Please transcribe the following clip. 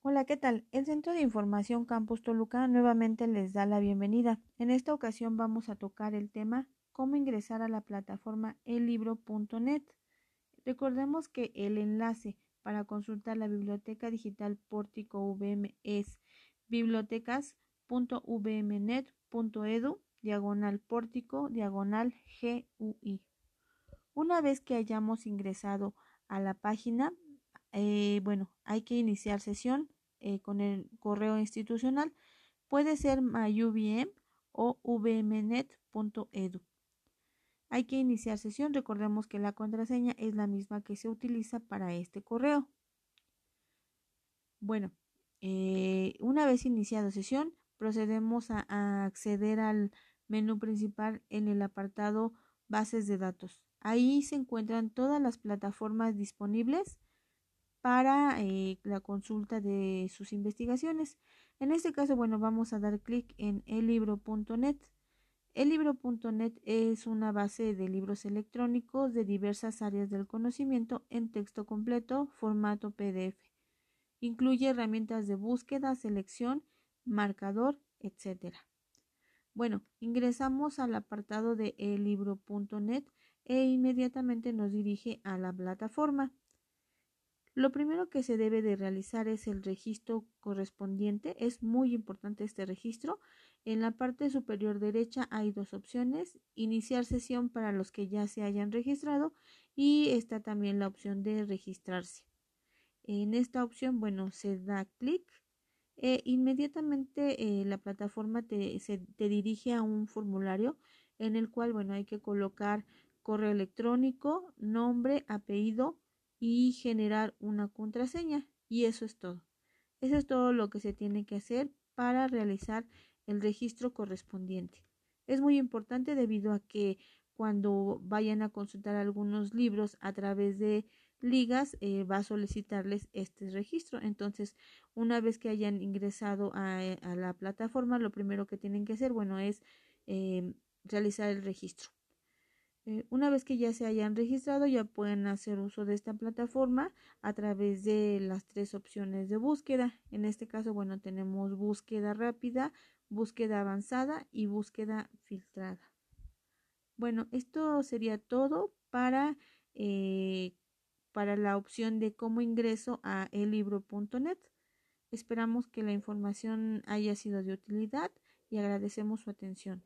Hola, ¿qué tal? El Centro de Información Campus Toluca nuevamente les da la bienvenida. En esta ocasión vamos a tocar el tema cómo ingresar a la plataforma ellibro.net. Recordemos que el enlace para consultar la biblioteca digital Pórtico VM es bibliotecas.vmnet.edu diagonal pórtico diagonal GUI. Una vez que hayamos ingresado a la página, eh, bueno, hay que iniciar sesión eh, con el correo institucional. Puede ser myuvm o vmnet.edu. Hay que iniciar sesión. Recordemos que la contraseña es la misma que se utiliza para este correo. Bueno, eh, una vez iniciado sesión, procedemos a acceder al menú principal en el apartado Bases de datos. Ahí se encuentran todas las plataformas disponibles para eh, la consulta de sus investigaciones. En este caso, bueno, vamos a dar clic en elibro.net. Elibro.net es una base de libros electrónicos de diversas áreas del conocimiento en texto completo, formato PDF. Incluye herramientas de búsqueda, selección, marcador, etc. Bueno, ingresamos al apartado de elibro.net e inmediatamente nos dirige a la plataforma. Lo primero que se debe de realizar es el registro correspondiente. Es muy importante este registro. En la parte superior derecha hay dos opciones. Iniciar sesión para los que ya se hayan registrado y está también la opción de registrarse. En esta opción, bueno, se da clic e inmediatamente eh, la plataforma te, se, te dirige a un formulario en el cual, bueno, hay que colocar correo electrónico, nombre, apellido, y generar una contraseña y eso es todo. Eso es todo lo que se tiene que hacer para realizar el registro correspondiente. Es muy importante debido a que cuando vayan a consultar algunos libros a través de ligas eh, va a solicitarles este registro. Entonces, una vez que hayan ingresado a, a la plataforma, lo primero que tienen que hacer, bueno, es eh, realizar el registro. Eh, una vez que ya se hayan registrado, ya pueden hacer uso de esta plataforma a través de las tres opciones de búsqueda. En este caso, bueno, tenemos búsqueda rápida, búsqueda avanzada y búsqueda filtrada. Bueno, esto sería todo para, eh, para la opción de cómo ingreso a elibro.net. Esperamos que la información haya sido de utilidad y agradecemos su atención.